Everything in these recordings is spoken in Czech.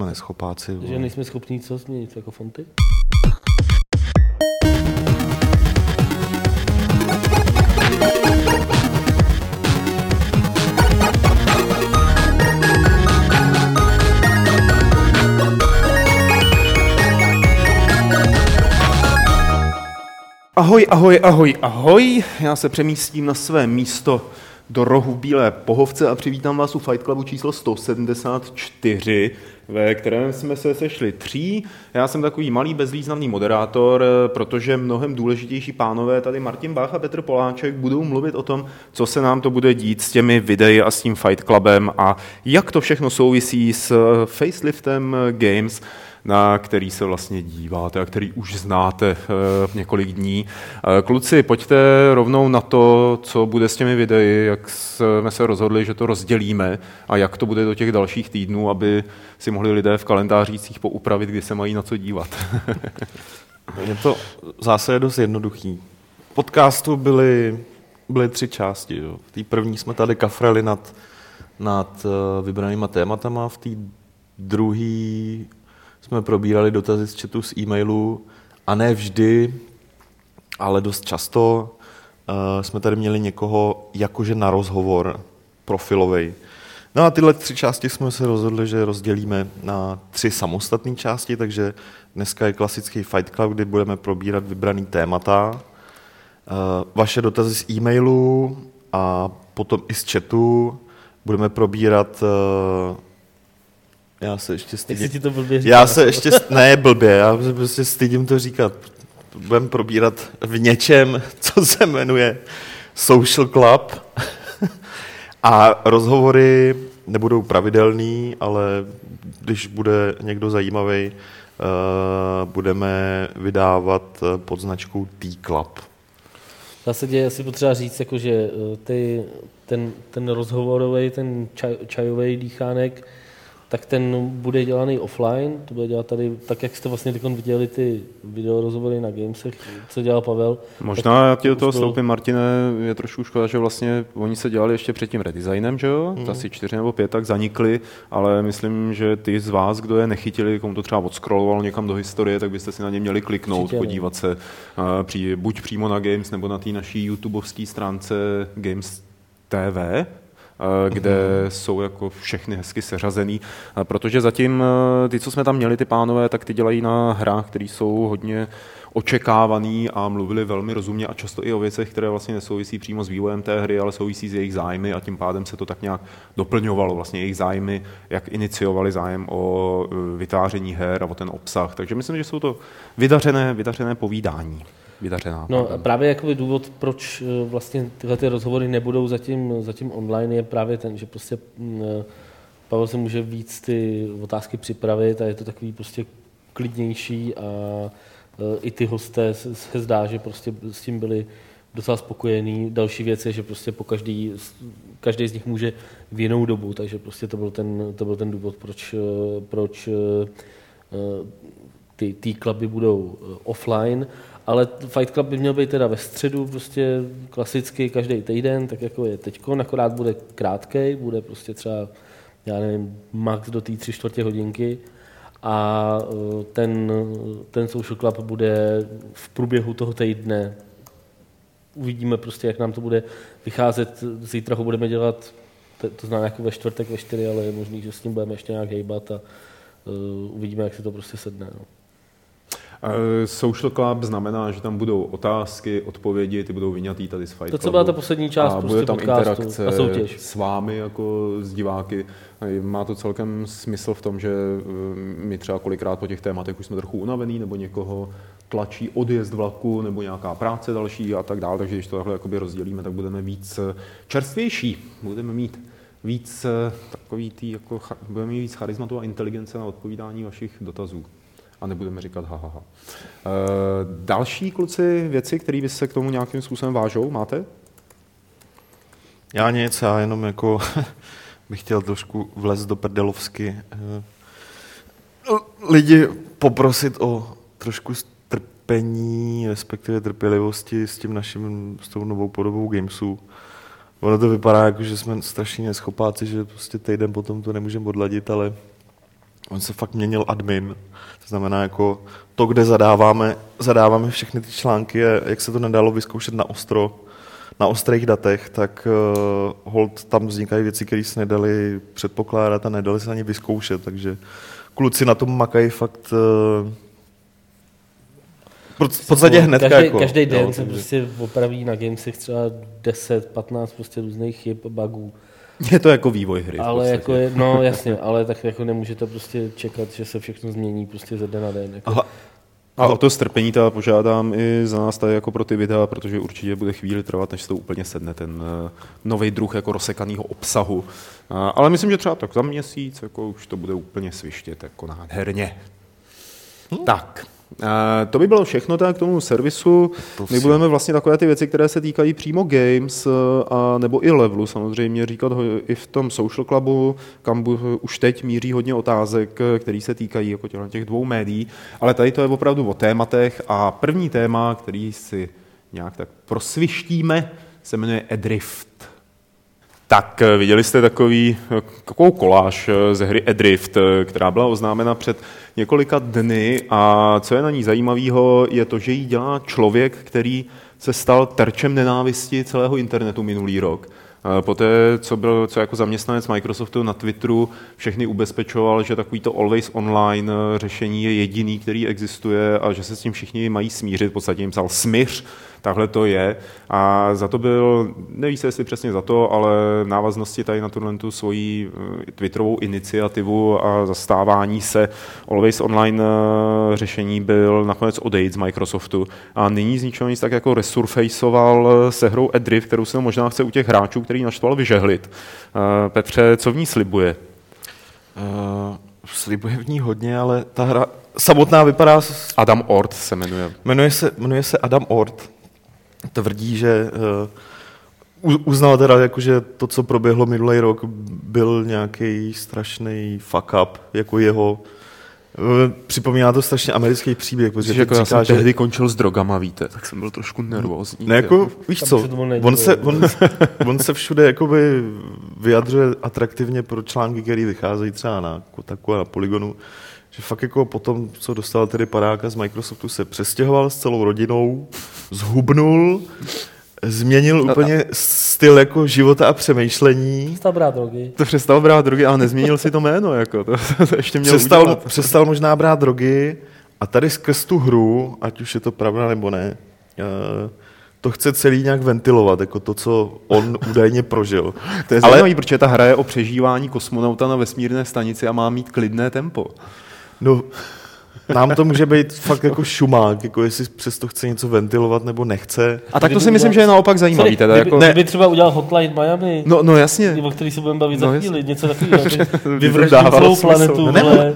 jsme neschopáci. Že nejsme schopní co změnit, jako fonty? Ahoj, ahoj, ahoj, ahoj. Já se přemístím na své místo do rohu Bílé pohovce a přivítám vás u Fight Clubu číslo 174, ve kterém jsme se sešli tří. Já jsem takový malý bezvýznamný moderátor, protože mnohem důležitější pánové, tady Martin Bach a Petr Poláček, budou mluvit o tom, co se nám to bude dít s těmi videi a s tím Fight Clubem a jak to všechno souvisí s faceliftem Games, na který se vlastně díváte a který už znáte v několik dní. Kluci, pojďte rovnou na to, co bude s těmi videi, jak jsme se rozhodli, že to rozdělíme a jak to bude do těch dalších týdnů, aby si mohli lidé v kalendářících poupravit, kdy se mají na co dívat. Je to zase dost jednoduchý. Podcastu byly, byly tři části. Jo. V té první jsme tady kafrali nad, nad vybranýma tématama, v té druhé jsme probírali dotazy z chatu z e-mailu a ne vždy, ale dost často uh, jsme tady měli někoho jakože na rozhovor profilový. No a tyhle tři části jsme se rozhodli, že rozdělíme na tři samostatné části, takže dneska je klasický Fight Club, kdy budeme probírat vybraný témata, uh, vaše dotazy z e-mailu a potom i z chatu budeme probírat uh, já se ještě stydím. Jak ti to blbě Já se ještě, ne blbě, já se prostě stydím to říkat. Budeme probírat v něčem, co se jmenuje Social Club. A rozhovory nebudou pravidelný, ale když bude někdo zajímavý, budeme vydávat pod značkou T-Club. V zásadě asi potřeba říct, jako, že ty, ten, ten rozhovorový, ten čaj, čajový dýchánek, tak ten bude dělaný offline, to bude dělat tady, tak jak jste vlastně teď viděli ty video rozhovory na Gamesech, co dělal Pavel. Možná já ti do toho stoupím, Martine, je trošku škoda, že vlastně oni se dělali ještě před tím redesignem, že jo? Mm. Asi čtyři nebo pět tak zanikly, ale myslím, že ty z vás, kdo je nechytili, komu to třeba odscrolloval někam do historie, tak byste si na ně měli kliknout, Určitě, podívat se uh, při, buď přímo na Games, nebo na té naší YouTubeovské stránce Games TV, Eh, kde mm. jsou jako všechny hezky seřazený, eh, protože zatím eh, ty, co jsme tam měli, ty pánové, tak ty dělají na hrách, které jsou hodně očekávaný a mluvili velmi rozumně a často i o věcech, které vlastně nesouvisí přímo s vývojem té hry, ale souvisí s jejich zájmy a tím pádem se to tak nějak doplňovalo. Vlastně jejich zájmy, jak iniciovali zájem o vytváření her a o ten obsah. Takže myslím, že jsou to vydařené, vydařené povídání vydařená. No pardon. právě jakoby důvod, proč eh, vlastně tyhle ty rozhovory nebudou zatím, zatím online, je právě ten, že prostě mm, eh, Pavel se může víc ty otázky připravit a je to takový prostě klidnější a eh, i ty hosté se zdá, že prostě s tím byli docela spokojení. Další věc je, že prostě po každý, každý z nich může v jinou dobu, takže prostě to byl ten, to byl ten důvod, proč, proč ty, ty kluby budou offline ale Fight Club by měl být teda ve středu, prostě klasicky každý týden, tak jako je teď, akorát bude krátký, bude prostě třeba, já nevím, max do té tři čtvrtě hodinky a e, ten, ten social club bude v průběhu toho týdne. Uvidíme prostě, jak nám to bude vycházet. Zítra ho budeme dělat, to, znamená jako ve čtvrtek, ve čtyři, ale je možný, že s tím budeme ještě nějak hejbat a uh, uvidíme, jak se to prostě sedne. No. Social Club znamená, že tam budou otázky, odpovědi, ty budou vyňatý tady z Fight Clubu. To, co byla ta poslední část a prostě bude tam podcastu interakce a soutěž. s vámi jako s diváky. Má to celkem smysl v tom, že eh, my třeba kolikrát po těch tématech už jsme trochu unavený, nebo někoho tlačí odjezd vlaku, nebo nějaká práce další a tak dále, takže když to takhle jakoby rozdělíme, tak budeme víc eh, čerstvější, budeme mít víc takový tý, jako, budeme mít víc charizmatu a inteligence na odpovídání vašich dotazů a nebudeme říkat ha, ha, ha. E, další kluci věci, které by se k tomu nějakým způsobem vážou, máte? Já nic, já jenom jako bych chtěl trošku vlez do prdelovsky. Eh, lidi poprosit o trošku strpení, respektive trpělivosti s tím naším, s tou novou podobou Gamesu. Ono to vypadá jako, že jsme strašně neschopáci, že prostě týden potom to nemůžeme odladit, ale on se fakt měnil admin. To znamená jako to, kde zadáváme, zadáváme všechny ty články, jak se to nedalo vyzkoušet na ostro, na ostrých datech, tak uh, hold tam vznikají věci, které se nedali předpokládat a nedali se ani vyzkoušet, takže kluci na tom makají fakt uh, v podstatě hned. Každý, jako, každý den jo, se prostě opraví na gamesech třeba 10, 15 prostě různých chyb, bugů. Je to jako vývoj hry. Ale jako je, no jasně, ale tak jako nemůžete prostě čekat, že se všechno změní prostě ze den na den. Jako. Aha. A o to strpení teda požádám i za nás tady jako pro ty videa, protože určitě bude chvíli trvat, než se to úplně sedne, ten uh, nový druh jako rozsekaného obsahu. Uh, ale myslím, že třeba tak za měsíc jako už to bude úplně svištět jako nádherně. Hmm. Tak. To by bylo všechno tak k tomu servisu. Prosím. My budeme vlastně takové ty věci, které se týkají přímo games, a, nebo i levelu samozřejmě, říkat i v tom social clubu, kam už teď míří hodně otázek, které se týkají jako těch dvou médií, ale tady to je opravdu o tématech a první téma, který si nějak tak prosvištíme, se jmenuje Edrift. Tak eh, viděli jste takový, eh, takovou koláž eh, ze hry Edrift, která byla oznámena před několika dny a co je na ní zajímavého, je to, že ji dělá člověk, který se stal terčem nenávisti celého internetu minulý rok. Poté, co byl co jako zaměstnanec Microsoftu na Twitteru, všechny ubezpečoval, že takovýto always online řešení je jediný, který existuje a že se s tím všichni mají smířit. V podstatě jim psal smíř, takhle to je. A za to byl, neví se jestli přesně za to, ale návaznosti tady na tuhle tu svoji eh, Twitterovou iniciativu a zastávání se Always Online eh, řešení byl nakonec odejít z Microsoftu. A nyní z ničeho nic tak jako resurfaceoval eh, se hrou Edrift, kterou se možná chce u těch hráčů, který naštval vyžehlit. Petře, co v ní slibuje? Uh, slibuje v ní hodně, ale ta hra samotná vypadá... Adam Ort se jmenuje. Jmenuje se, jmenuje se Adam Ort tvrdí, že uh, uznal teda, jako, že to, co proběhlo minulý rok, byl nějaký strašný fuck up, jako jeho eh, Připomíná to strašně americký příběh, protože jako říká, já jsem že... tehdy končil s drogama, víte, tak jsem byl trošku nervózní. Ne, jako, víš co, on se, on, on se všude jakoby vyjadřuje atraktivně pro články, které vycházejí třeba na Kotaku a na Polygonu, že fakt jako potom, co dostal tedy padáka z Microsoftu, se přestěhoval s celou rodinou, zhubnul, změnil no, úplně styl jako života a přemýšlení. Přestal brát drogy. To přestal brát drogy, ale nezměnil si to jméno, jako to, to ještě měl přestal, udělat. přestal možná brát drogy a tady skrz tu hru, ať už je to pravda nebo ne, uh, to chce celý nějak ventilovat, jako to, co on údajně prožil. To je zajímavé, protože ta hra je o přežívání kosmonauta na vesmírné stanici a má mít klidné tempo. No, nám to může být fakt jako šumák, jako jestli přesto chce něco ventilovat nebo nechce. A tak to si myslím, že je naopak zajímavý. Teda, jako... kdyby třeba udělal Hotline Miami, no, no jasně. o který se budeme bavit no, za chvíli, něco takového. vyvraždit celou planetu. No, ne, on,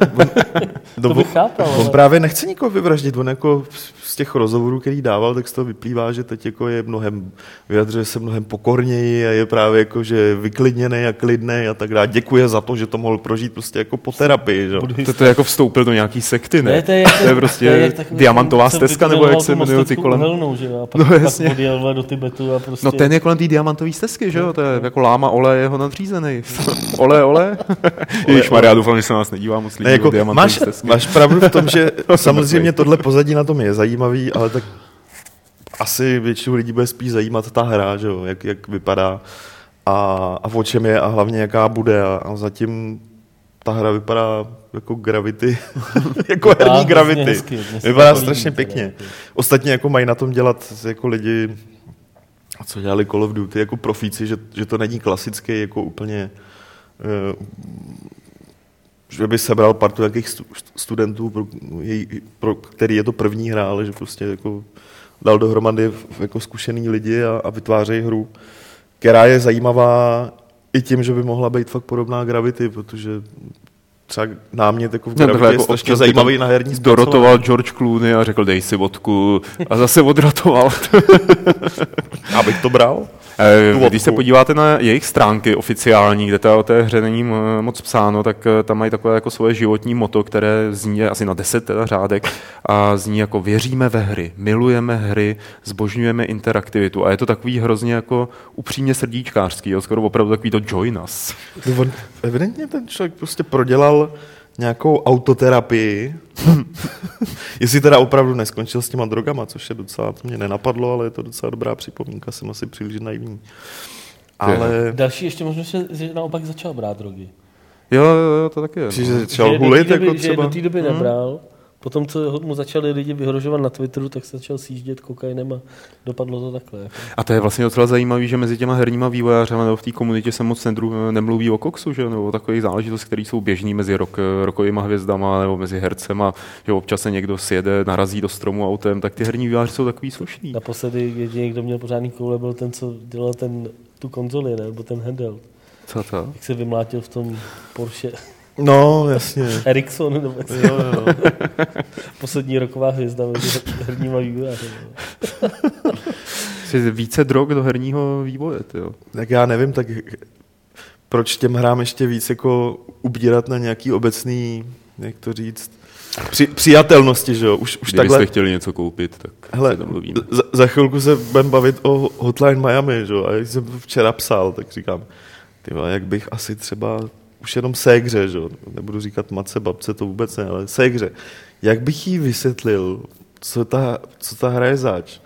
to bych chápal. On právě nechce nikoho vyvraždit, on jako z těch rozhovorů, který dával, tak z toho vyplývá, že teď jako je mnohem, vyjadřuje se mnohem pokorněji a je právě jako, že vyklidněný a klidný a tak dále. Děkuje za to, že to mohl prožít prostě jako po terapii. Že? To, to jako vstoupil do nějaký sekty, ne? ne to, je, to je prostě to je tak, diamantová stezka, nebo jak se jmenuje ty kolem. Uhelnou, že? A pak, no, jasně. pak do Tibetu a prostě... No ten je kolem té diamantové stezky, že jo? To je jako láma ole jeho nadřízený. ole, ole. Ježíš Maria, doufám, že se nás nedívá moc lidí ne, jako, máš, máš pravdu v tom, že samozřejmě tohle pozadí na tom je zajímavý, ale tak asi většinu lidí bude spíš zajímat ta hra, že jo? Jak, jak vypadá a, a o čem je a hlavně jaká bude a, a zatím ta hra vypadá jako Gravity, jako herní Gravity. Hezky, vypadá strašně pěkně. Jako. Ostatně jako mají na tom dělat jako lidi, co dělali Call of Duty, jako profíci, že, že to není klasický jako úplně uh, že by sebral partu nějakých studentů, pro, pro který je to první hra, ale že prostě jako dal dohromady jako zkušený lidi a, a vytvářejí hru, která je zajímavá i tím, že by mohla být fakt podobná Gravity, protože třeba námět jako v Gravity no, jako je strašně zajímavý na herní Dorotoval George Clooney a řekl dej si vodku a zase odratoval. Abych to bral? Eh, když se podíváte na jejich stránky oficiální, kde to o té hře není moc psáno, tak eh, tam mají takové jako svoje životní moto, které zní asi na deset teda řádek a zní jako věříme ve hry, milujeme hry, zbožňujeme interaktivitu a je to takový hrozně jako upřímně srdíčkářský, jo, skoro opravdu takový to join us. On, evidentně ten člověk prostě prodělal nějakou autoterapii. Jestli teda opravdu neskončil s těma drogama, což je docela, to mě nenapadlo, ale je to docela dobrá připomínka, jsem asi příliš naivní. Ale... Další ještě možnost že naopak začal brát drogy. Jo, jo, jo, to taky je. Že No. začal že hulit, do té doby, jako že třeba. do té doby nebral, potom, co mu začali lidi vyhrožovat na Twitteru, tak se začal sjíždět kokainem a dopadlo to takhle. Jako. A to je vlastně docela zajímavé, že mezi těma herníma vývojářema nebo v té komunitě se moc nedru, nemluví o koksu, že? nebo o takových záležitostech, které jsou běžné mezi rok, rokovými hvězdama nebo mezi hercema, že občas se někdo sjede, narazí do stromu autem, tak ty herní vývojáři jsou takový slušný. Naposledy jediný, kdo měl pořádný koule, byl ten, co dělal ten, tu konzoli, ne? nebo ten handheld. Co to? Jak se vymlátil v tom Porsche No, jasně. Ericsson, nebo Jo, jo. poslední roková hvězda mezi herníma vývojáři. Jsi více drog do herního vývoje, jo. Tak já nevím, tak proč těm hrám ještě víc jako ubírat na nějaký obecný, jak to říct, při, přijatelnosti, že jo? Už, už Kdybyste takhle, chtěli něco koupit, tak hele, se za, za chvilku se budeme bavit o Hotline Miami, že jo? A jak jsem to včera psal, tak říkám, ty jak bych asi třeba už jenom ségře, že jo? Nebudu říkat matce, babce, to vůbec ne, ale ségře. Jak bych jí vysvětlil, co ta, co ta hra je zač?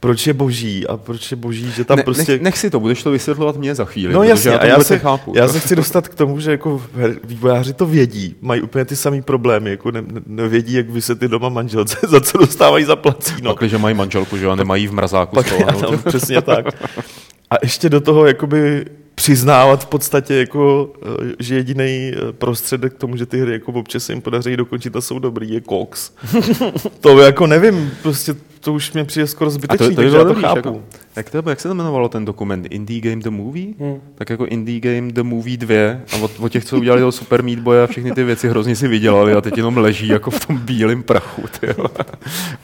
Proč je boží a proč je boží, že tam ne, prostě... nech, nech, si to, budeš to vysvětlovat mě za chvíli. No jasně, já a já se, nechápu. já se chci dostat k tomu, že jako vývojáři to vědí, mají úplně ty samé problémy, jako ne, ne, nevědí, jak vysvětlit doma manželce, za co dostávají za placíno. No. Pak, že mají manželku, že jo, a nemají v mrazáku Pak já tam, přesně tak. A ještě do toho jakoby přiznávat v podstatě, jako, eh, že jediný prostředek k tomu, že ty hry jako občas se jim podaří dokončit a jsou dobrý, je Cox. to jako nevím, prostě to už mě přijde skoro A zbytečný, to, to takže já to dobrý, chápu. Jako, jak, to, jak se to jmenovalo ten dokument? Indie Game The Movie? Hmm. Tak jako Indie Game The Movie 2 a od, od těch, co udělali toho Super Meat Boy a všechny ty věci hrozně si vydělali a teď jenom leží jako v tom bílém prachu. Tyjo.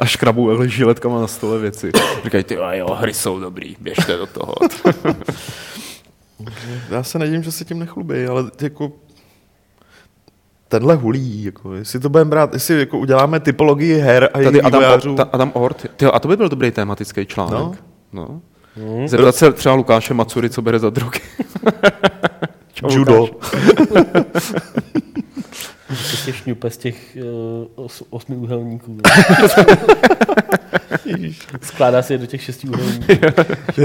A škrabu žiletkama na stole věci. Říkají, ty jo, hry jsou dobrý, běžte do toho. Já se nedím, že se tím nechlubí, ale jako tenhle hulí, jako, jestli to budeme brát, jestli jako uděláme typologii her a jejich Tady Adam, vývojářů. ta, Adam Ort, tyjo, a to by byl dobrý tematický článek. No. No. Hmm. Zeptat se třeba Lukáše Macury, co bere za drogy. Čau, Judo. Prostě šňupe z těch uh, os, osmi úhelníků. Skládá se je do těch šesti úhelníků.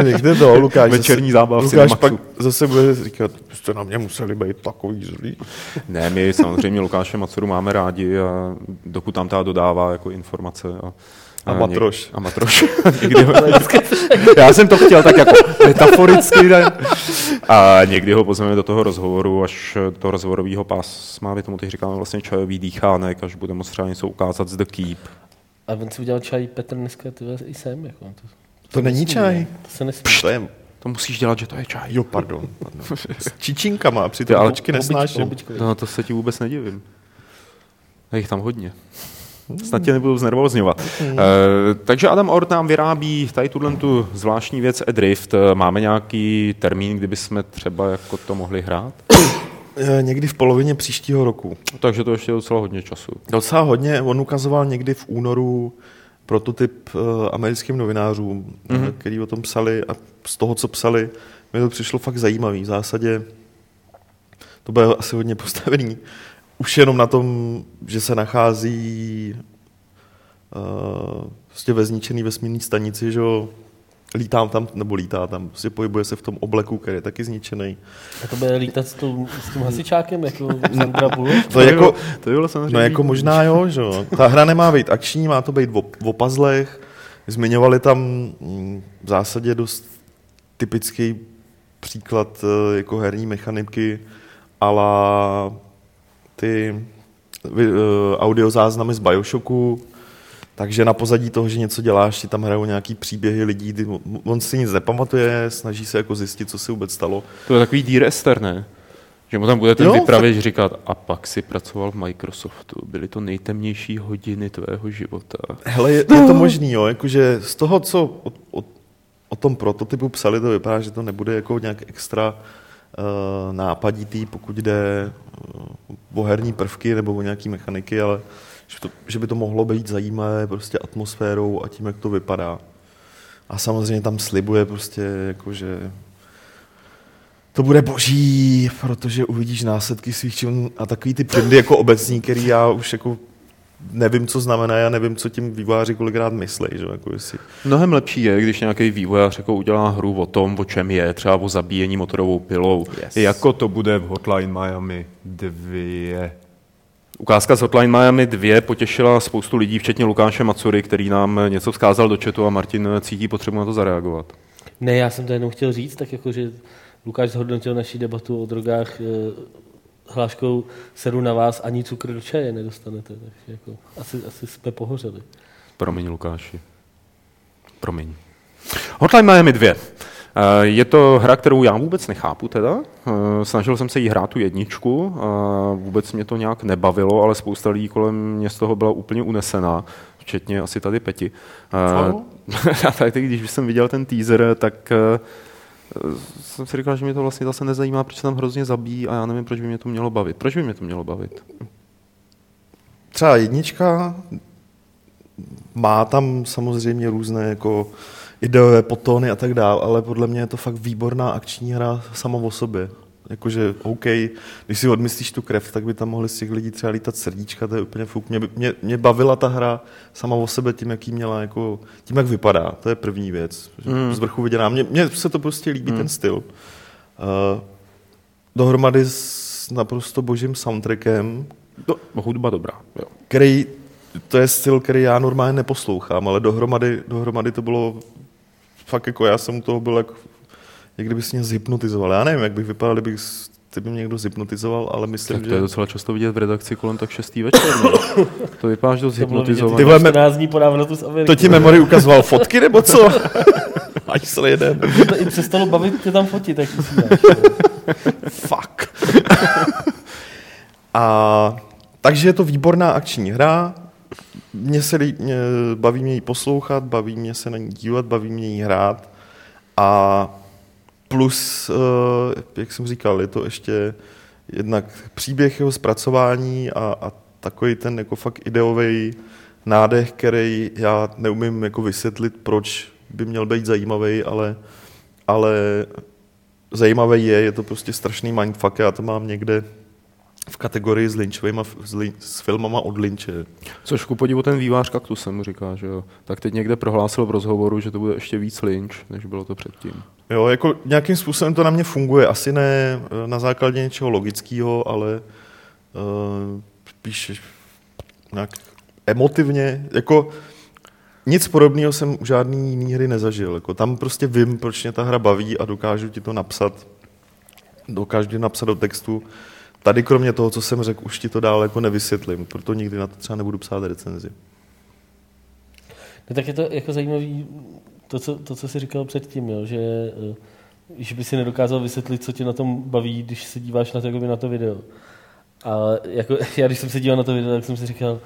Nechte to, Lukáš. Večerní zase, zábava v Lukáš Cinemaxu. pak zase bude říkat, jste na mě museli být takový zlý. Ne, my samozřejmě Lukáše Macuru máme rádi a dokud tam ta dodává jako informace. A, A matroš. A matroš. někdy ho, já jsem to chtěl tak jako metaforicky. Ne? A někdy ho pozveme do toho rozhovoru, až do toho rozhovorového pásma, my tomu teď říkáme vlastně čajový dýchánek, až bude moct třeba něco ukázat z The Keep. A on si udělal čaj Petr dneska ty i sem. Jako, to, To není čaj. to se nesmí. To je, To musíš dělat, že to je čaj. jo, pardon. pardon. S čičinkama, a Ty, ale nesnáším. Hobičkový. No, to se ti vůbec nedivím. A jich tam hodně. Snad tě nebudu znervozňovat. Uh, takže Adam Ort nám vyrábí tady tuhle tu zvláštní věc Adrift. Eh, Máme nějaký termín, kdyby jsme třeba jako to mohli hrát? Eh, Někdy v polovině příštího roku. Takže to ještě je docela hodně času. Docela hodně, on ukazoval někdy v únoru prototyp uh, americkým novinářům, Mhm. mm-hmm. který o tom psali a z toho, co psali, mi to přišlo fakt zajímavý. V zásadě to bude asi hodně postavený. Už jenom na tom, že se nachází uh, prostě ve zničený vesmírné stanici, že jo, lítám tam, nebo lítá tam, prostě pohybuje se v tom obleku, který je taky zničený. A to bude lítat s, tou, s tím hasičákem, jako Sandra Bullock? To je jako, to bylo samozřejmě. No jako možná jo, že jo. Ta hra nemá být akční, má to být o, o puzzlech. Zmiňovali tam mm, v zásadě dost typický příklad eh, jako herní mechaniky, ala ty eh, audiozáznamy z Bioshocku, takže na pozadí toho, že něco děláš, ti tam hrajou nějaký příběhy lidí, ty, on si nic nepamatuje, snaží se jako zjistit, co se vůbec stalo. To je takový Dear Esther, ne? Že mu tam bude ten Jo, vypravěč říkat, a pak si pracoval v Microsoftu, byly to nejtemnější hodiny tvého života. Hele, je, je to možný, jo, jakože z toho, co o, o, o tom prototypu psali, to vypadá, že to nebude jako nějak extra uh, nápaditý, pokud jde uh, o herní prvky nebo o nějaký mechaniky, ale že, to, že by to mohlo být zajímavé prostě atmosférou a tím, jak to vypadá. A samozřejmě tam slibuje prostě, jakože To bude boží, protože uvidíš následky svých činů a takový ty prindy jako obecní, který já už jako nevím, co znamená, já nevím, co tím vývojáři kolikrát myslí. Že? Jako jestli... Mnohem lepší je, když nějaký vývojář jako udělá hru o tom, o čem je, třeba o zabíjení motorovou pilou, yes. jako to bude v Hotline Miami 2. Ukázka z Hotline Miami 2 potěšila spoustu lidí, včetně Lukáše Macury, který nám něco vzkázal do chatu a Martin cítí potřebu na to zareagovat. Ne, já jsem to jenom chtěl říct, tak jako, že Lukáš zhodnotil naši debatu o drogách eh, hláškou sedu na vás, ani cukr do čaje nedostanete. Takže jako, asi, asi jsme pohořeli. Promiň, Lukáši. Promiň. Hotline Miami 2. Eh, je to hra, kterou já vůbec nechápu teda. Eh, snažil jsem se jí hrát tu jedničku, vůbec mě to nějak nebavilo, ale spousta lidí kolem mě z toho byla úplně unesená, včetně asi tady Peti. Já tady, když jsem viděl ten teaser, tak jsem si říkal, že mě to vlastně zase nezajímá, proč se tam hrozně zabíjí a já nevím, proč by mě to mělo bavit. Proč by mě to mělo bavit? Třeba jednička má tam samozřejmě různé jako ideové potony a tak dále, ale podle mě je to fakt výborná akční hra sama o sobě. Jakože, OK, když si odmyslíš tu krev, tak by tam mohli z těch lidí třeba lítat srdíčka, to je úplně fuk. Mě, mě, mě bavila ta hra sama o sebe tím, jaký měla, jako, tím, jak vypadá. To je první věc. Mm. Z vrchu viděná. Mně, mně se to prostě líbí, mm. ten styl. Uh, dohromady s naprosto božím soundtrackem. Do, hudba dobrá. Jo. Který, to je styl, který já normálně neposlouchám, ale dohromady, dohromady to bylo fakt jako já jsem u toho byl jako jak kdyby si mě zhypnotizoval. Já nevím, jak bych vypadal, kdybych ty by mě někdo zhypnotizoval, ale myslím, tak to že... je docela často vidět v redakci kolem tak šestý večer. to vypadá, že to zhypnotizovaný. Ty vole, me... po návratu z Ameriky. To ti memory ukazoval fotky, nebo co? Ať se jeden. To i přestalo bavit tě tam fotit, tak Fuck. A takže je to výborná akční hra. Mě se mě, baví mě ji poslouchat, baví mě se na ní dívat, baví mě ji hrát. A Plus, eh, jak jsem říkal, je to ještě jednak příběh jeho zpracování a, a takový ten jako fakt ideový nádech, který já neumím jako vysvětlit, proč by měl být zajímavý, ale, ale zajímavý je, je to prostě strašný mindfuck, já to mám někde v kategorii s Lynchovýma, s, Lin, s filmama od Lynche. Což ku podivu ten vývář kaktusem mu říká, že jo. Tak teď někde prohlásil v rozhovoru, že to bude ještě víc Lynch, než bylo to předtím. Jo, jako nějakým způsobem to na mě funguje. Asi ne eh, na základě něčeho logického, ale uh, spíš nějak emotivně. Jako nic podobného jsem u žádný jiný hry nezažil. Jako tam prostě vím, proč mě ta hra baví a dokážu ti to napsat. Dokážu ti napsat do textu. Tady kromě toho, co jsem řekl, už ti to dál jako nevysvětlím, proto nikdy na to třeba nebudu psát recenzi. No tak je to jako zajímavý, to, co, to, co jsi říkal předtím, jo, že, eh, že by si nedokázal vysvětlit, co tě na tom baví, když se díváš na to, na to video. A jako, já když jsem se díval na to video, tak jsem si říkal,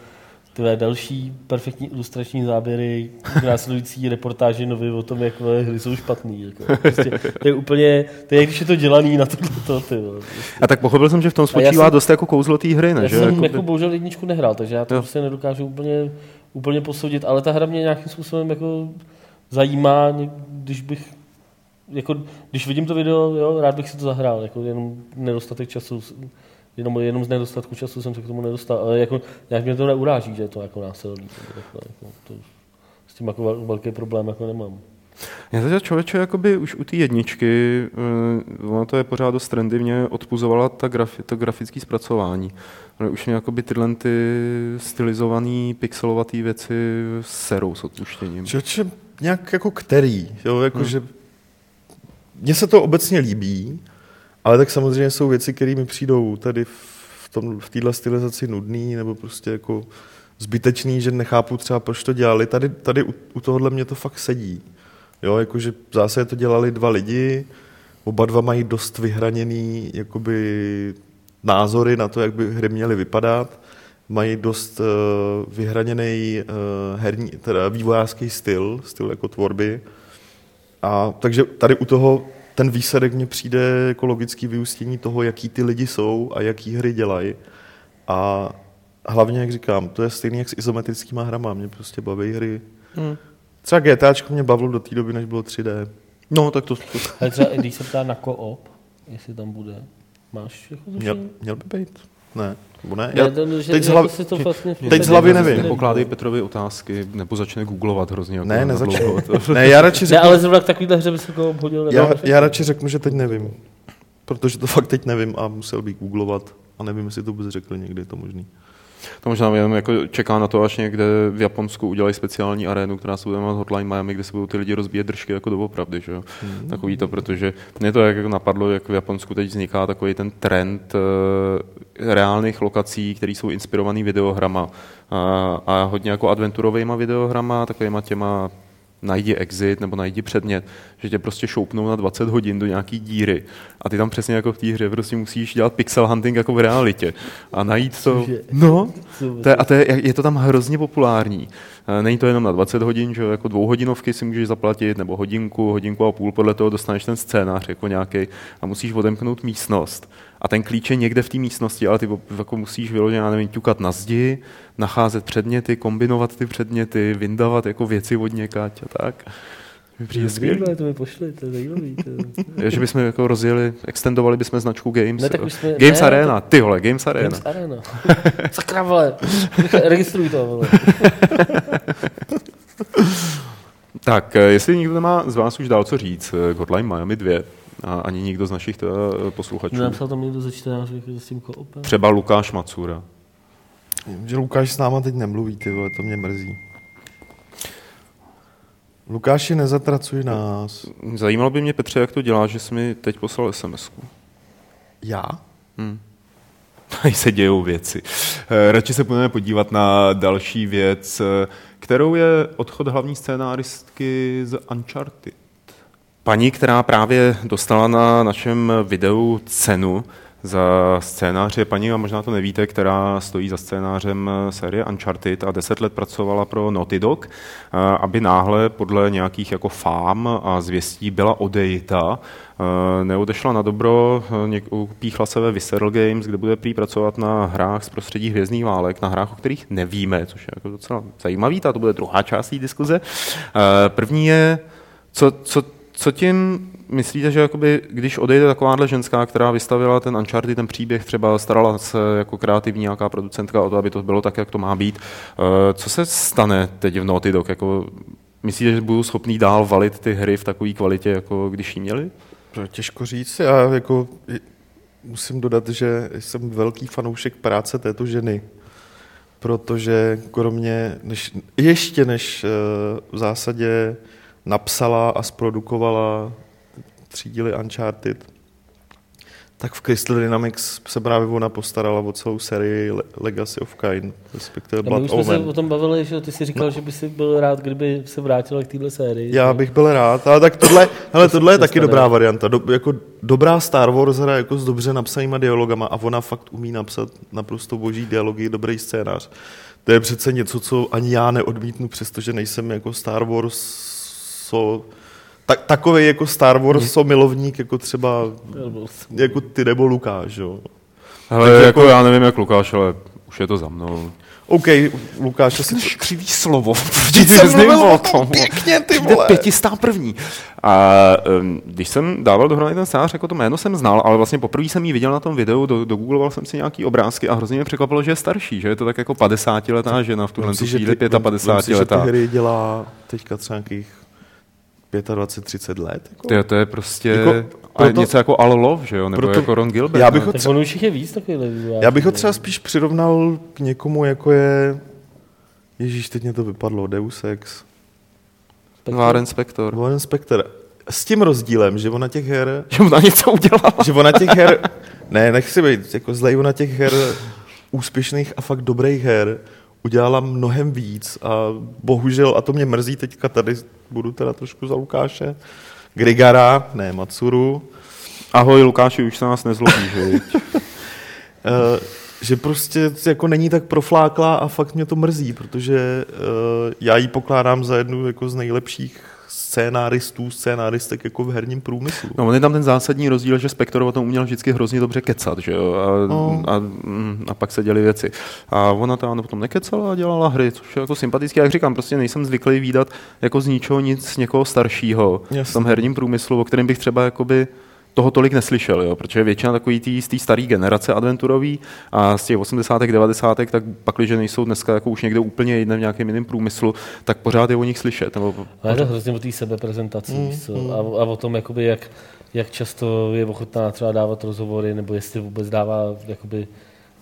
Tvé další perfektní ilustrační záběry, následující reportáže nový o tom, jak hry jsou špatný. Jako. Prostě, to je úplně, to je, když je to dělaný na to, to ty. Prostě. A tak pochopil jsem, že v tom spočívá jsem, dost jako kouzlo té hry, ne? Já že? jsem jako, jako bohužel jedničku nehrál, takže já to jo. prostě nedokážu úplně, úplně posoudit, ale ta hra mě nějakým způsobem jako zajímá, když bych jako, když vidím to video, jo, rád bych si to zahrál, jako jenom nedostatek času jenom, jenom z nedostatku času jsem se k tomu nedostal, ale jako, nějak mě to neuráží, že je to jako násilný. Takhle, jako, to, s tím jako velký problém jako nemám. Já teď člověče, jakoby už u té jedničky, uh, ono to je pořád dost trendy, mě odpuzovala ta grafi, to grafické zpracování. Ale už mě jakoby tyhle ty stylizované pixelovaté věci serou s odpuštěním. Člověče, nějak jako který, jo, jako hmm. že mně se to obecně líbí, ale tak samozřejmě jsou věci, které mi přijdou tady v, tom, v téhle stylizaci nudný nebo prostě jako zbytečný, že nechápu třeba, proč to dělali. Tady, tady u, u tohohle mě to fakt sedí. Jo, jakože zase to dělali dva lidi, oba dva mají dost vyhraněný jakoby názory na to, jak by hry měly vypadat, mají dost uh, vyhraněný uh, herní, teda vývojářský styl, styl jako tvorby. A takže tady u toho ten výsledek mně přijde jako logický vyústění toho, jaký ty lidi jsou a jaký hry dělají. A hlavně, jak říkám, to je stejný jak s izometrickýma hrama. Mě prostě baví hry. Hmm. Třeba GTAčko mě bavilo do té doby, než bylo 3D. No, tak to... Ale třeba, když se ptá na koop, jestli tam bude. Máš jako Měl, měl by být? Ne, nebo ne? Ne, Já, to, že, teď z jako hlavy- si to vlastně v teď z hlavy vlastně nevím. Pokládej Petrovi otázky, nebo začne googlovat hrozně. Jako ne, dlouho. ne, já radši Ne, řeknu, ale zrovna k takovýhle hře by se to obhodil. já, já radši řeknu, že teď nevím. Protože to fakt teď nevím a musel bych googlovat. A nevím, jestli to vůbec řekli někdy, je to možný. To možná jenom jako čeká na to, až někde v Japonsku udělají speciální arénu, která se bude jmenovat Hotline Miami, kde se budou ty lidi rozbíjet držky jako doopravdy, že? Hmm. Takový to, protože mě to jak jako napadlo, jak v Japonsku teď vzniká takový ten trend uh, reálných lokací, které jsou inspirovaný videohrama a, a hodně jako adventurovejma videohrama, takovýma těma najdi exit nebo najdi předmět, že tě prostě šoupnou na 20 hodin do nějaký díry a ty tam přesně jako v té hře prostě musíš dělat pixel hunting jako v realitě a najít to. No, to je, a to je, je to tam hrozně populární. Eh, Není to jenom na 20 hodin, že jako dvouhodinovky si můžeš zaplatit, nebo hodinku, hodinku a půl, podle toho dostaneš ten scénář jako nějaký a musíš odemknout místnost. A ten klíč je někde v té místnosti, ale ty jako musíš vyloženě, já nevím, ťukat na zdi, nacházet předměty, kombinovat ty předměty, vyndávat jako věci od někať a tak. Přijde. Zajímavé, to mi pošli, to je zajímavý. To... Je, že bychom jako rozjeli, extendovali bychom značku Games. Ne, tak už jsme- Games ne, Arena, ty vole, Games Arena. Games Arena. Sakra, vole. Registruj to, vole. Tak, eh, jestli nikdo nemá z vás už dál co říct, eh, Hotline Miami 2, a ani nikdo z našich teda, posluchačů, Napsal tam někdo ze čtenářů, jako s tím koopem. třeba Lukáš Macura. Že Lukáš s náma teď nemluví, ty vole, to mě mrzí. Lukáši, nezatracuj nás. Zajímalo by mě, Petře, jak to děláš, že jsi mi teď poslal sms Já? Hmm. Tady se dějou věci. Eh, Radši se budeme podívat na další věc, eh, kterou je odchod hlavní scénáristky z Uncharted. Paní, která právě dostala na našem videu cenu za scénář, je paní, a možná to nevíte, která stojí za scénářem série Uncharted a deset let pracovala pro Naughty Dog, eh, aby náhle podle nějakých jako fám a zvěstí byla odejita, eh, neodešla na dobro, eh, upíchla se ve Visceral Games, kde bude prý pracovat na hrách z prostředí hvězdných válek, na hrách, o kterých nevíme, což je jako docela zajímavý, ta to bude druhá část té diskuze. První je, co, co, co tím myslíte, že jakoby, když odejde takováhle ženská, která vystavila ten Uncharted, ten příběh, třeba starala se jako kreativní nějaká producentka o to, aby to bylo tak, jak to má být, eh, co se stane teď v Naughty Dog? Jako, myslíte, že budou schopný dál valit ty hry v takové kvalitě, jako když jí měli? Těžko říct, já jako musím dodat, že jsem velký fanoušek práce této ženy, protože kromě, než, ještě než eh, v zásadě napsala a zprodukovala tři díly Uncharted, tak v Crystal Dynamics se právě ona postarala o celou sérii Le- Legacy of Kain, respektive my Blood už jsme se Omen. o tom bavili, že ty jsi říkal, že by si byl rád, kdyby se vrátila k téhle sérii. Já bych byl rád, ale tak tohle, hele, tohle je taky dobrá varianta. Do, jako dobrá Star Wars hra jako s dobře napsanýma dialogama a ona fakt umí napsat naprosto boží dialogy, dobrý scénář. To je přece něco, co ani já neodmítnu, přestože nejsem jako Star Wars so, tak, takový jako Star Wars so milovník, jako třeba jako ty nebo Lukáš, jo. Hele, Takže jako, já nevím, jak Lukáš, ale už je to za mnou. OK, Lukáš, asi to... křivý slovo. Vždyť jsem mluvil pěkně, ty vole. Pětistá první. A um, když jsem dával dohromady ten scénář, jako to jméno jsem znal, ale vlastně poprvé jsem ji viděl na tom videu, do, dogoogloval jsem si nějaký obrázky a hrozně mě překvapilo, že je starší, že je to tak jako 50 letá žena v tuhle chvíli, ty- 55 vem si, že ty hry dělá teďka třeba nějakých 25-30 let. Jako? To je, to je prostě Jako, proto- něco jako Al Love, že jo? Nebo proto- jako Ron Gilbert. Já bych ne? ho Tak tře- on už jich je víc takovýhle. Já bych ho třeba spíš přirovnal k někomu, jako je... Ježíš, teď mě to vypadlo, Deus Ex. Warren Spector. Warren Spector. S tím rozdílem, že ona těch her... Že ona něco udělala. Že ona těch her... Ne, nechci být jako zlej, ona těch her úspěšných a fakt dobrých her udělala mnohem víc a bohužel, a to mě mrzí teďka, tady budu teda trošku za Lukáše, Grigara, ne Matsuru, Ahoj Lukáši, už se nás nezlobí, že? Eh, že prostě jako není tak profláklá a fakt mě to mrzí, protože uh, já ji pokládám za jednu jako z nejlepších scénáristů, scénáristek jako v herním průmyslu. No, on je tam ten zásadní rozdíl, že Spector o tom uměl vždycky hrozně dobře kecat, že jo? A, No. a, mm, a, pak se děly věci. A ona tam potom nekecala a dělala hry, což je jako sympatické. Jak říkám, prostě nejsem zvyklý výdat jako z ničeho nic někoho staršího v Jasně. tom herním průmyslu, o kterém bych třeba jakoby toho tolik neslyšel, jo, protože většina takový tý, z té staré generace adventurový a z těch 80. 90. tak pak, když nejsou dneska jako už někde úplně jinde v nějakém jiném průmyslu, tak pořád je o nich slyšet. Nebo Ale je to hrozně o té sebeprezentaci mm, co? Mm. A, a, o tom, jakoby, jak, jak často je ochotná třeba dávat rozhovory, nebo jestli vůbec dává jakoby,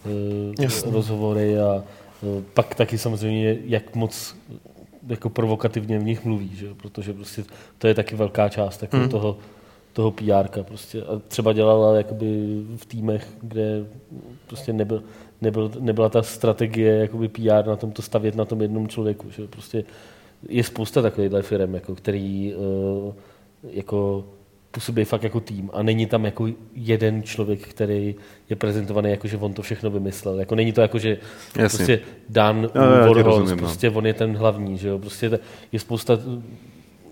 uh, rozhovory a uh, pak taky samozřejmě, jak moc jako provokativně v nich mluví, že? protože prostě to je taky velká část jako mm. toho, toho PR. Prostě. A třeba dělala jakoby v týmech, kde prostě nebyl, nebyl, nebyla ta strategie jakoby PR na tom to stavět na tom jednom člověku. Že? Prostě je spousta takovýchhle firm, jako, který uh, jako působí fakt jako tým a není tam jako jeden člověk, který je prezentovaný jako, že on to všechno vymyslel. Jako není to jako, že Jasně. prostě Dan Warhol, no. prostě on je ten hlavní, že jo? Prostě je spousta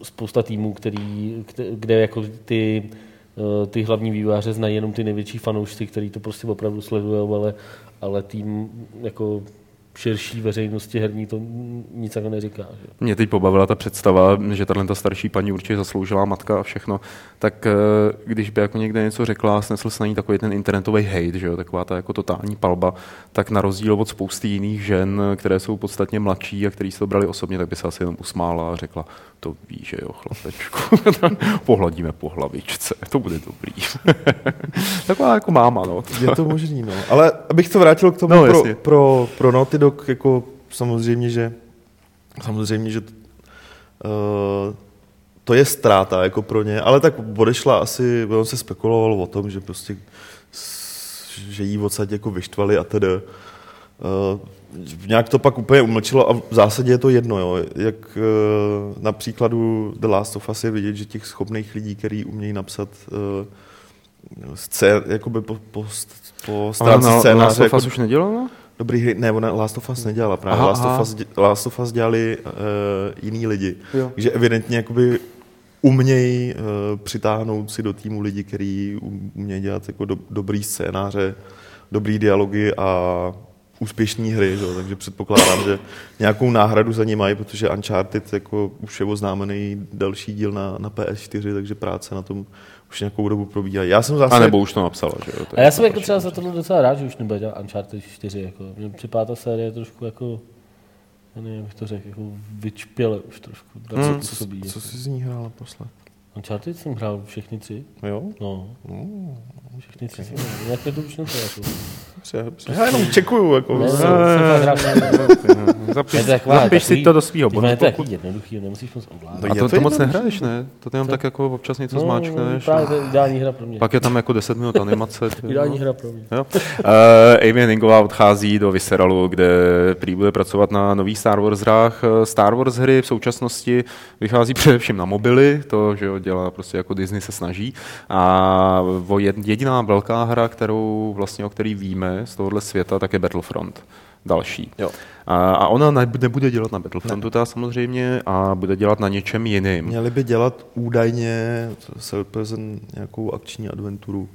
spousta týmů, který, kde jako ty, eh, ty hlavní vývojáře znají jenom ty největší fanoušci, kteří to prostě opravdu sledují, ale, ale tým jako širší veřejnosti herní to nic jako neříká. Že? Mě teď pobavila ta představa, že tahle starší paní určitě zasloužila matka a všechno, tak eh, když by jako někde něco řekla a snesl se na ní takový ten internetový hate, že jo, taková ta jako totální palba, tak na rozdíl od spousty jiných žen, které jsou podstatně mladší a který se to brali osobně, tak by se asi jenom usmála a řekla, to ví, že jo, chlapečku, pohladíme po hlavičce, to bude dobrý. Taková jako máma, no. Je to možný, no. Ale abych to vrátil k tomu no, pro, pro, pro Naughty Dog, jako samozřejmě, že samozřejmě, že uh, to je ztráta jako pro ně, ale tak odešla asi, on se spekuloval o tom, že prostě že jí odsaď jako vyštvali a tedy. Uh, nějak to pak úplně umlčilo a v zásadě je to jedno. Jo. Jak uh, na příkladu The Last of Us je vidět, že těch schopných lidí, kteří umějí napsat uh, scén, jakoby po, po, po stránce scénáře. Last of Us jako, už nedělala? Dobrý hry, ne, ona Last of Us nedělala právě. Aha, Last, aha. Of Us, Last of Us dělali uh, jiný lidi. Jo. Takže evidentně jakoby umějí uh, přitáhnout si do týmu lidi, kteří umějí dělat jako do, dobrý scénáře, dobrý dialogy a úspěšné hry, že? takže předpokládám, že nějakou náhradu za ně mají, protože Uncharted jako už je oznámený další díl na, na PS4, takže práce na tom už nějakou dobu probíhá. Já jsem zase... A nebo už to napsala, že jo? A já jsem jako třeba za to docela rád, že už nebude dělat Uncharted 4, jako, že připadá ta série trošku jako já nevím, jak bych to řekl, jako vyčpěle už trošku. Hmm, co, co, co, co jsi z ní hrál naposled? Uncharted jsem hrál všechny tři. Jo? No. Mm. Všechny tři jsem hrál. Jak je to už neto, jako. Já jenom čekuju, jako. Ne, Zapiš, zapiš si to do svého bodu. To je takový jednoduchý, nemusíš moc ovládat. A to, to moc nehraješ, ne? To jenom tak jako občas něco no, zmáčkneš. Právě to je ideální hra pro mě. Pak je tam jako 10 minut animace. ideální hra pro mě. Jo. Uh, Amy Henningová odchází do Visceralu, kde prý bude pracovat na nových Star Wars hrách. Star Wars hry v současnosti vychází především na mobily, to, že jo, dělá prostě jako Disney se snaží. A jediná velká hra, kterou vlastně, o který víme z tohohle světa, tak je Battlefront další. Jo. A, a ona nebude dělat na Battlefrontu, ne. samozřejmě, a bude dělat na něčem jiným. Měli by dělat údajně nějakou akční adventuru.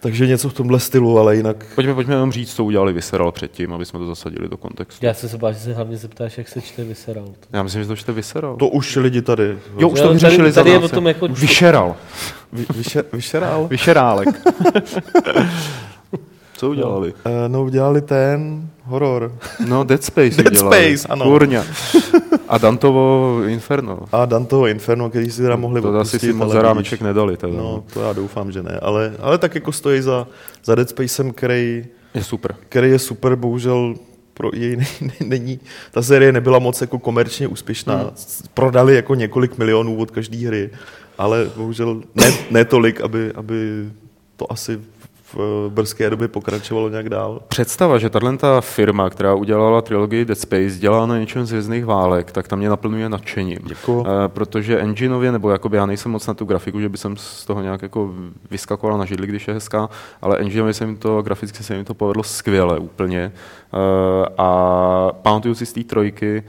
Takže něco v tomhle stylu, ale jinak... Pojďme, pojďme jenom říct, co udělali Visceral předtím, aby jsme to zasadili do kontextu. Já se se báš, že se hlavně zeptáš, jak se čte Visceral. Já myslím, že to čte Visceral. To už lidi tady. Jo, už to vyřešili tady, tady je o tom jako... Vyšeral. Vy, vyšeral? Vyšerálek. Co udělali? No, uh, no udělali ten horor. No, Dead Space Dead udělali. Space, ano. Kurňa. A Dantovo Inferno. A Dantovo Inferno, který si teda mohli To asi si moc zárámeček nedali. Teda. No, to já doufám, že ne. Ale, ale tak jako stojí za, za Dead Spacem, který je super. Který je super, bohužel pro jej není, ta série nebyla moc jako komerčně úspěšná. Hmm. Prodali jako několik milionů od každé hry, ale bohužel ne, ne tolik, aby, aby to asi v brzké době pokračovalo nějak dál. Představa, že tato firma, která udělala trilogii Dead Space, dělá na něčem z hvězdných válek, tak tam mě naplňuje nadšením. Děkuji. E, protože engineově, nebo jakoby já nejsem moc na tu grafiku, že by jsem z toho nějak jako vyskakoval na židli, když je hezká, ale engineově se mi to, graficky se mi to povedlo skvěle úplně. E, a pamatuju si z té trojky,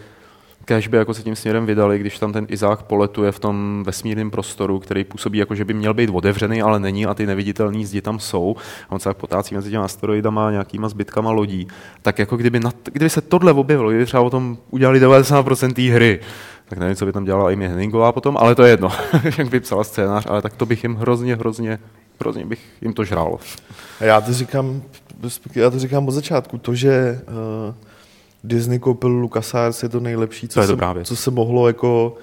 kež by jako se tím směrem vydali, když tam ten Izák poletuje v tom vesmírném prostoru, který působí jako, že by měl být otevřený, ale není a ty neviditelné zdi tam jsou. A on se tak potácí mezi těmi asteroidama a nějakýma zbytkama lodí. Tak jako kdyby, na, kdyby se tohle objevilo, kdyby třeba o tom udělali 90% té hry, tak nevím, co by tam dělala Amy Henningová potom, ale to je jedno, jak by psala scénář, ale tak to bych jim hrozně, hrozně, hrozně bych jim to žralo. A já to říkám, já to říkám od začátku, to, že uh, Disney koupil LucasArts je to nejlepší, co, to je se, dobrá věc. co se mohlo jako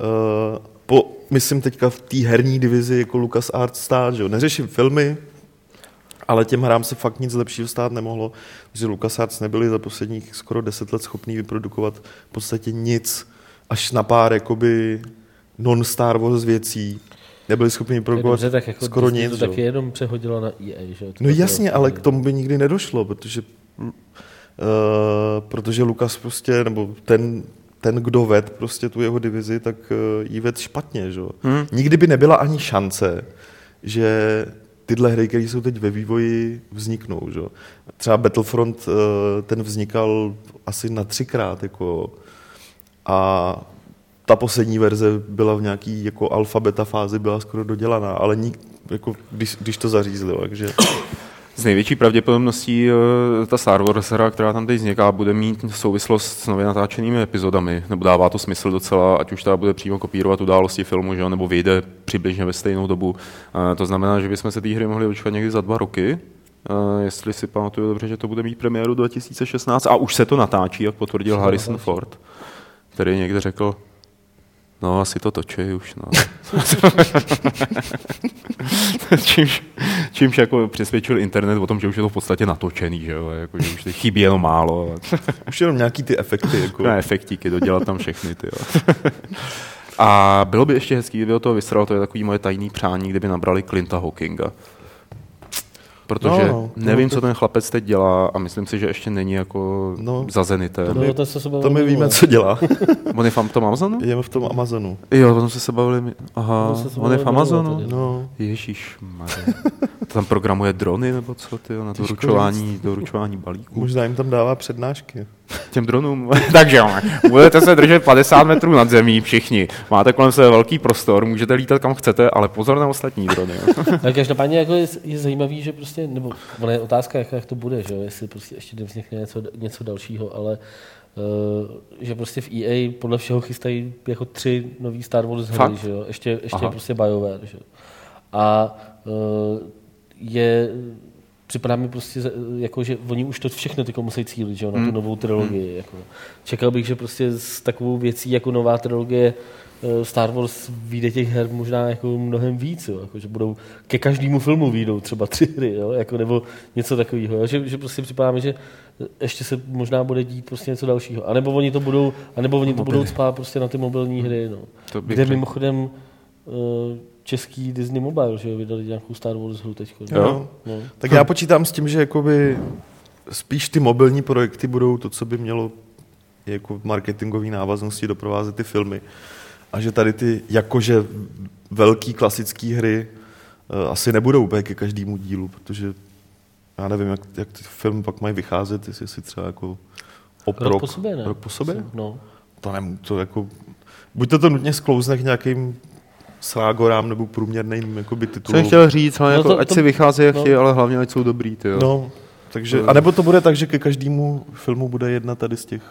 uh, po, myslím teďka v té herní divizi jako LucasArts stát, že jo. Neřeším filmy, ale těm hrám se fakt nic lepšího stát nemohlo, protože LucasArts nebyli za posledních skoro deset let schopný vyprodukovat v podstatě nic, až na pár jakoby non-Star Wars věcí. Nebyli schopni vyprodukovat Dobře, tak jako skoro Disney nic. to taky jenom přehodila na EA, že? To No jasně, ale k tomu by nikdy nedošlo, protože protože Lukas prostě, nebo ten, ten, kdo ved prostě tu jeho divizi, tak uh, jí ved špatně, že? Hmm. Nikdy by nebyla ani šance, že tyhle hry, které jsou teď ve vývoji, vzniknou. Že? Třeba Battlefront, uh, ten vznikal asi na třikrát, jako, a ta poslední verze byla v nějaký jako alfa beta fázi, byla skoro dodělaná, ale nik, jako, když, když to zařízli, takže S největší pravděpodobností eh, ta Star Wars hra, která tam teď vzniká, bude mít souvislost s nově natáčenými epizodami, nebo dává to smysl docela, ať už ta bude přímo kopírovat události filmu, že jo, nebo vyjde přibližně ve stejnou dobu. Eh, To znamená, že bychom se té hry mohli očekat někdy za dva roky, Eh, jestli si pamatuju dobře, že to bude mít premiéru 2016 a už se to natáčí, jak potvrdil Harrison. Ford, který někde řekl, no asi to točí už, no. čímž, čímž jako přesvědčil internet o tom, že už je to v podstatě natočený, že jo, jako, že už teď chybí jenom málo. už jenom nějaký ty efekty. Jako. Na efektíky, dodělat tam všechny, ty jo. A bylo by ještě hezký, kdyby o toho vysral, to je takový moje tajný přání, kdyby nabrali Clinta Hawkinga. Protože No, no, no, nevím, to- co ten chlapec teď dělá a myslím si, že ještě není jako No, no, za zenitem. my- No, to, se To my víme, co dělá. On je v tom Amazonu? Jdeme v tom Amazonu. Jo, potom se se bavili. Aha, No, se se on je v Amazonu? No, Ježíš, to tam programuje drony nebo co, ty na doručování, doručování balíků. možná jim tam dává přednášky. Těm dronům. Takže budete se držet 50 metrů nad zemí všichni. Máte kolem sebe velký prostor, můžete lítat kam chcete, ale pozor na ostatní drony. Ale každopádně jako je, je, zajímavý, že prostě, nebo ona je otázka, jak, jak to bude, že jo, jestli prostě ještě nevznikne něco, něco dalšího, ale uh, že prostě v EA podle všeho chystají jako tři nový Star Wars hry, že jo, ještě, ještě Aha. prostě BioWare, že jo. A uh, je, připadá mi prostě, za- jako, že oni už to všechno tyko musí cílit, že jo, na tu Hmm. novou trilogii. Jako. Čekal bych, že prostě s takovou věcí jako nová trilogie eh, Star Wars vyjde těch her možná jako mnohem víc, jo? Jako, že budou ke každému filmu výjdou třeba tři hry, jo? Jako, nebo něco takového, jo? Že, že prostě připadá mi, že ještě se možná bude dít prostě něco dalšího. A nebo oni to budou, a nebo oni to budou spát prostě na ty mobilní hry, no. To Kde řekl. mimochodem eh, český Disney Mobile, že jo, vydali nějakou Star Wars hru teď. Jo. No. Tak já počítám s tím, že jakoby spíš ty mobilní projekty budou to, co by mělo jako marketingové návaznosti doprovázet ty filmy. A že tady ty jakože velký klasické hry uh, asi nebudou úplně ke každému dílu, protože já nevím, jak, jak ty filmy pak mají vycházet, jestli si třeba jako op Rok po sobě, ne? Rok po sobě? No. To nem, to jako, buď to to nutně sklouzne k nějakým srágorám nebo průměrným jakoby Co titulům. jsem chtěl říct, ale No jako, to- ať to- si vychází jak no. je, ale hlavně ať jsou dobrý, ty jo. No, takže, a nebo to bude tak, že ke každému filmu bude jedna tady z těch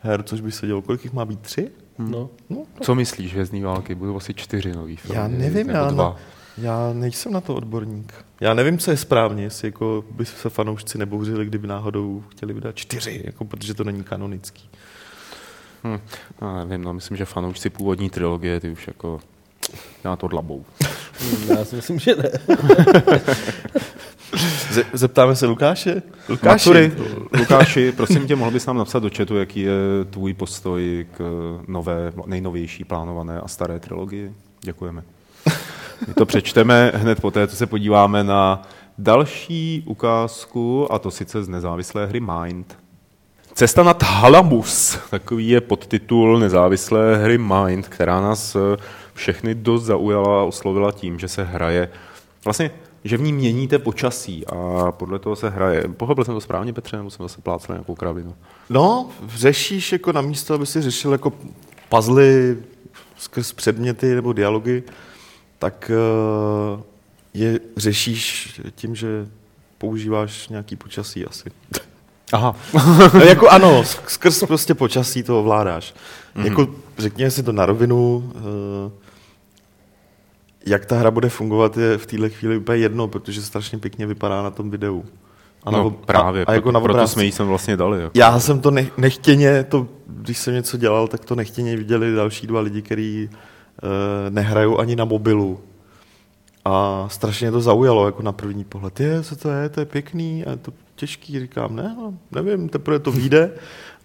her, což by se dělo. Kolik jich má být? Tři? No. No, Co myslíš, Vězný války? Budou asi čtyři nový filmy. já nevím, já, dva. na, já nejsem na to odborník. Já nevím, co je správně, jestli jako by se fanoušci nebouřili, kdyby náhodou chtěli vydat čtyři, jako, protože to není kanonický. Hm, no, nevím, no, myslím, že fanoušci původní trilogie, ty už jako na to dlabou. Hm, Já si myslím, že ne. Ze, zeptáme se Lukáše? Lukáši, Matury, Lukáši, prosím tě, mohl bys nám napsat do chatu, jaký je tvůj postoj k nové, nejnovější plánované a staré trilogii? Děkujeme. My to přečteme hned poté, co se podíváme na další ukázku, a to sice z nezávislé hry Mind. Cesta nad Halamus, takový je podtitul nezávislé hry Mind, která nás všechny dost zaujala a oslovila tím, že se hraje vlastně že v ní měníte počasí a podle toho se hraje. Pochopil jsem to správně, Petře, nebo jsem zase plácel nějakou kravinu? No, řešíš jako na místo, aby si řešil jako puzzle skrz předměty nebo dialogy, tak eh, je řešíš tím, že používáš nějaký počasí asi. Aha. no, jako ano, skrz prostě počasí to ovládáš. Mm-hmm. Jako řekněme si to na rovinu, uh, jak ta hra bude fungovat, je v téhle chvíli úplně jedno, protože strašně pěkně vypadá na tom videu. A no, na, právě, a, a jako na proto jsme jí sem vlastně dali. Jako. Já jsem to nechtěně, to, když jsem něco dělal, tak to nechtěně viděli další dva lidi, kteří uh, nehrajou ani na mobilu. A strašně to zaujalo jako na první pohled. Je, co to je, to je pěkný a je to těžký. Říkám, ne, no, nevím, teprve to vyjde,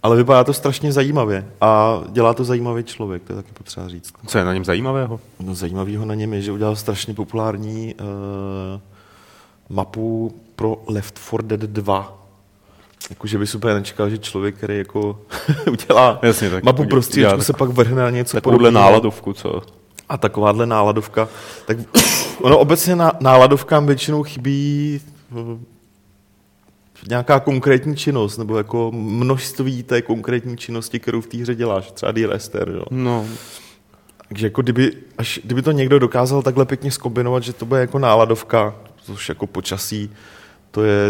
ale vypadá to strašně zajímavě a dělá to zajímavý člověk, to je taky potřeba říct. Co je na něm zajímavého? No zajímavého na něm je, že udělal strašně populární uh, mapu pro Left 4 Dead 2. Jakože by super nečekal, že člověk, který jako udělá Jasně, tak mapu pro střílečku, se pak vrhne na něco podobného. náladovku, co? A takováhle náladovka. Tak ono obecně na, náladovkám většinou chybí eh, nějaká konkrétní činnost, nebo jako množství té konkrétní činnosti, kterou v té hře děláš, třeba Dear Esther, jo. No. Takže jako kdyby, až, kdyby to někdo dokázal takhle pěkně skombinovat, že to bude jako náladovka, což jako počasí, to je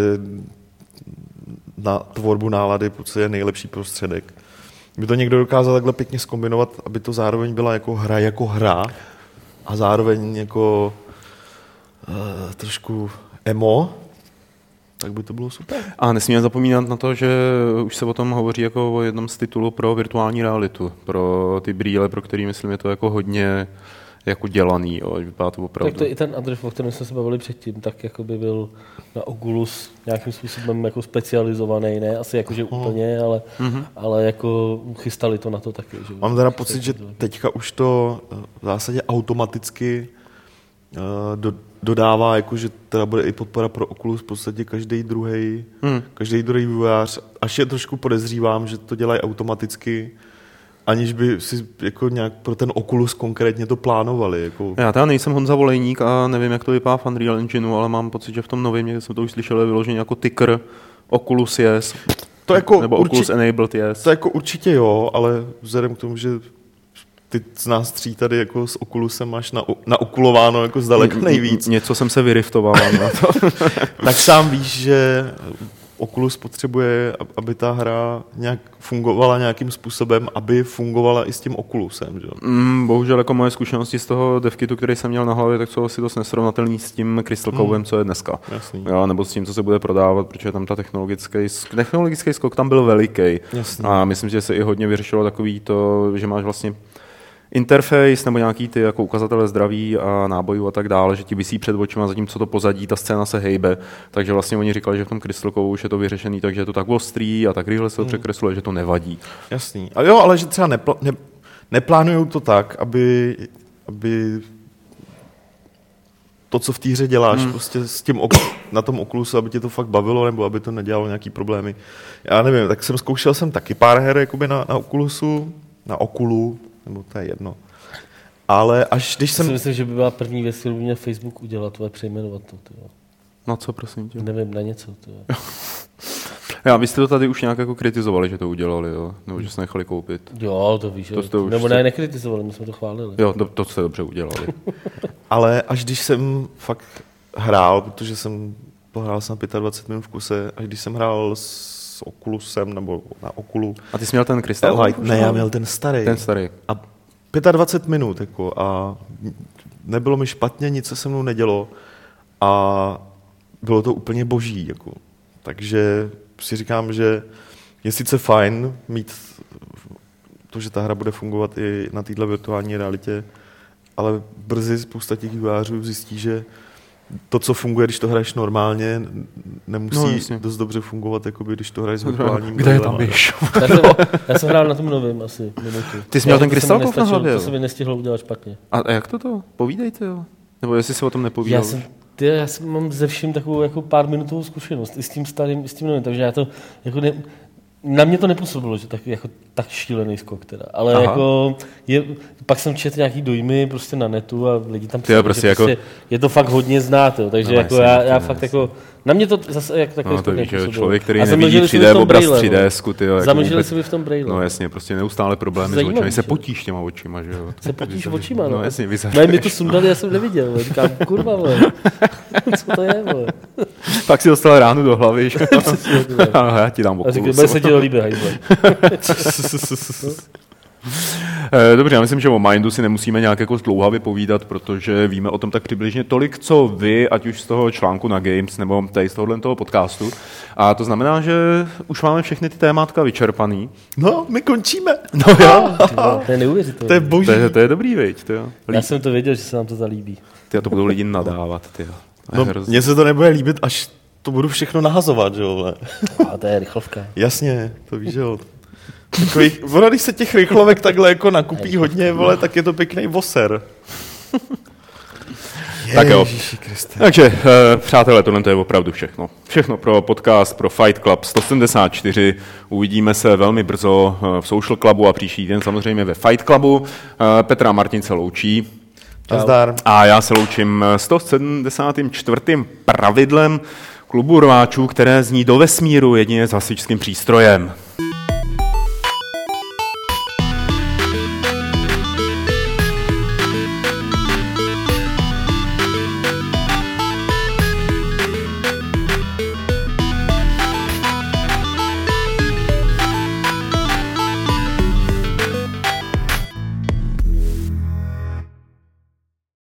na tvorbu nálady je nejlepší prostředek. Kdyby to někdo dokázal takhle pěkně skombinovat, aby to zároveň byla jako hra jako hra a zároveň jako uh, trošku emo, tak by to bylo super. A nesmíme zapomínat na to, že už se o tom hovoří jako o jednom z titulů pro virtuální realitu, pro ty brýle, pro který myslím je to jako hodně jako dělaný, jo, vypadá to opravdu. Tak to i ten adres, o kterém jsme se bavili předtím, tak jako by byl na Oculus nějakým způsobem jako specializovaný, ne asi jakože uh-huh. úplně, ale, uh-huh. ale jako chystali to na to taky. Že Mám teda pocit, že teďka už to eh, v zásadě automaticky uh, do, dodává, jako, že teda bude i podpora pro Oculus v podstatě každý druhý, hmm. každý druhý vývojář. Až je trošku podezřívám, že to dělají automaticky, aniž by si jako nějak pro ten Oculus konkrétně to plánovali. Jako. Já teda nejsem Honza Volejník a nevím, jak to vypadá v Unreal Engineu, ale mám pocit, že v tom novém, jsem to už slyšel, je vyložený jako ticker Oculus Yes. To jako nebo urči- Oculus Enabled Yes. To jako určitě jo, ale vzhledem k tomu, že ty z nás tří tady jako s Oculusem máš na, naokulováno jako zdaleka nejvíc. Něco jsem se vyriftoval na to. tak sám víš, že Oculus potřebuje, aby ta hra nějak fungovala nějakým způsobem, aby fungovala i s tím Oculusem. Že? Mm, bohužel jako moje zkušenosti z toho devkitu, který jsem měl na hlavě, tak jsou asi dost nesrovnatelný s tím Crystal Covem, mm. co je dneska. Jasný. Jo, nebo s tím, co se bude prodávat, protože tam ta technologický, technologický skok tam byl veliký. Jasný. A myslím, že se i hodně vyřešilo takový to, že máš vlastně interface nebo nějaký ty jako ukazatele zdraví a nábojů a tak dále, že ti vysí před očima, zatímco to pozadí, ta scéna se hejbe. Takže vlastně oni říkali, že v tom Crystal už je to vyřešený, takže je to tak ostrý a tak rychle se to hmm. překresluje, že to nevadí. Jasný. A jo, ale že třeba nepl- ne, neplánují to tak, aby, aby to, co v té hře děláš, hmm. prostě s tím ok- na tom oklusu, aby tě to fakt bavilo, nebo aby to nedělalo nějaký problémy. Já nevím, tak jsem zkoušel jsem taky pár her jakoby na, na Oculusu, na Okulu, nebo to je jedno. Ale až když jsem... Já si myslím, že by byla první věc, kterou by měl Facebook udělat, to je přejmenovat to. Tyjo. Na co, prosím tě? Nevím, na něco. Tyjo. Já, vy jste to tady už nějak jako kritizovali, že to udělali, jo? Nebo že se nechali koupit. Jo, to víš. To už Nebo ne, nekritizovali, my jsme to chválili. Jo, to, to jste dobře udělali. Ale až když jsem fakt hrál, protože jsem pohrál jsem 25 minut v kuse, až když jsem hrál s s Oculusem nebo na Oculu. A ty jsi měl ten Crystal Light? Ne, já měl ten starý. Ten starý. A 25 minut jako a nebylo mi špatně, nic se se mnou nedělo a bylo to úplně boží. Jako. Takže si říkám, že je sice fajn mít to, že ta hra bude fungovat i na této virtuální realitě, ale brzy spousta těch vývojářů zjistí, že to, co funguje, když to hraješ normálně, nemusí no, dost dobře fungovat, jako když to hraješ s virtuálním Kde je tam běž? já, jsem, já jsem hrál na tom novém asi minutu. Ty jsi měl ten krystalkov na hlavě? To se mi nestihl udělat špatně. A, a jak to to? Povídejte, jo. Nebo jestli se o tom nepovídal? Já jsem, ty, já jsem mám ze vším takovou jako pár minutovou zkušenost, i s tím starým, i s tím novým, takže já to jako ne, na mě to nepůsobilo, že tak, jako, tak šílený skok teda. Ale Aha. jako je, pak jsem četl nějaký dojmy prostě na netu a lidi tam psali, prostě, jako... prostě je to fakt hodně znát, jo. takže no, jako já, já fakt jako Na mě to zase jak takový No, to víš, člověk, který A nevidí zamlžili jsme 3D v tom obraz brejle, 3D, ty jo, jako Zamlžili vůbec- se mi v tom brejle. No jasně, prostě neustále problémy s Zajímavý, očima. Se potíš těma očima, že jo. Se potíš očima, no. No jasně, vyzařeš. Ne, mi to sundali, já jsem neviděl. vole. Říkám, kurva, vole. Co to je, vole? Pak si dostal ránu do hlavy, že jo. A já ti dám A okulus. říkal, bude se ti to líbí, hajzle. Eh, Dobře, já myslím, že o Mindu si nemusíme nějak jako zdlouhavě povídat, protože víme o tom tak přibližně tolik, co vy, ať už z toho článku na Games nebo tady z tohohle toho podcastu. A to znamená, že už máme všechny ty témátka vyčerpaný. No, my končíme. No jo. Ty vole, To je neuvěřitelné. To je boží. To je, to je dobrý, viď, ty jo. Já jsem to věděl, že se nám to zalíbí. Ty, to budou lidi nadávat, ty. To No, mně se to nebude líbit, až to budu všechno nahazovat, že jo. A to je rychlovka. Jasně, to víš, že jo. Takových, ono, když se těch rychlovek takhle jako nakupí hodně, vole, tak je to pěkný voser. Tak jo. Takže, eh, přátelé, tohle to je opravdu všechno. Všechno pro podcast, pro Fight Club 174. Uvidíme se velmi brzo eh, v Social Clubu a příští den samozřejmě ve Fight Clubu. Eh, Petra Martin se loučí. Nazdar. A já se loučím 174. pravidlem klubu rváčů, které zní do vesmíru jedině s hasičským přístrojem.